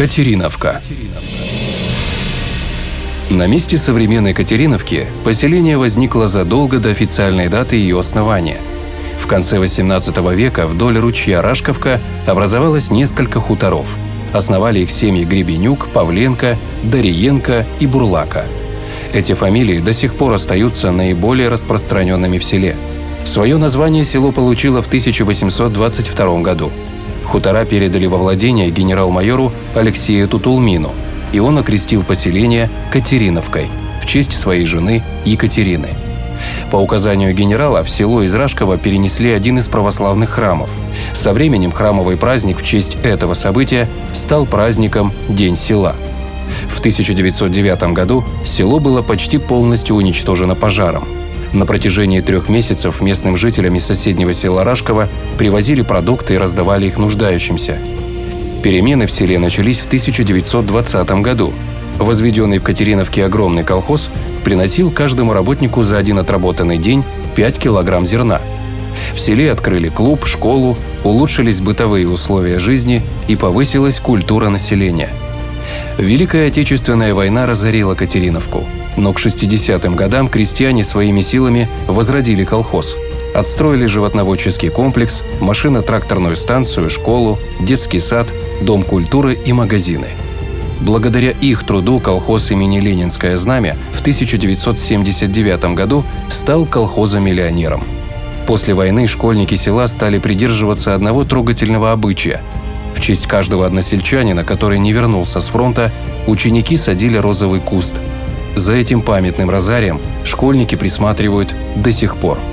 Катериновка. На месте современной Катериновки поселение возникло задолго до официальной даты ее основания. В конце XVIII века вдоль ручья Рашковка образовалось несколько хуторов. Основали их семьи Гребенюк, Павленко, Дариенко и Бурлака. Эти фамилии до сих пор остаются наиболее распространенными в селе. Свое название село получило в 1822 году. Хутора передали во владение генерал-майору Алексею Тутулмину, и он окрестил поселение Катериновкой в честь своей жены Екатерины. По указанию генерала в село из Рашкова перенесли один из православных храмов. Со временем храмовый праздник в честь этого события стал праздником День села. В 1909 году село было почти полностью уничтожено пожаром. На протяжении трех месяцев местным жителям из соседнего села Рашково привозили продукты и раздавали их нуждающимся. Перемены в селе начались в 1920 году. Возведенный в Катериновке огромный колхоз приносил каждому работнику за один отработанный день 5 килограмм зерна. В селе открыли клуб, школу, улучшились бытовые условия жизни и повысилась культура населения. Великая Отечественная война разорила Катериновку, но к 60-м годам крестьяне своими силами возродили колхоз – Отстроили животноводческий комплекс, машино-тракторную станцию, школу, детский сад, дом культуры и магазины. Благодаря их труду колхоз имени Ленинское знамя в 1979 году стал колхозом-миллионером. После войны школьники села стали придерживаться одного трогательного обычая. В честь каждого односельчанина, который не вернулся с фронта, ученики садили розовый куст. За этим памятным розарием школьники присматривают до сих пор –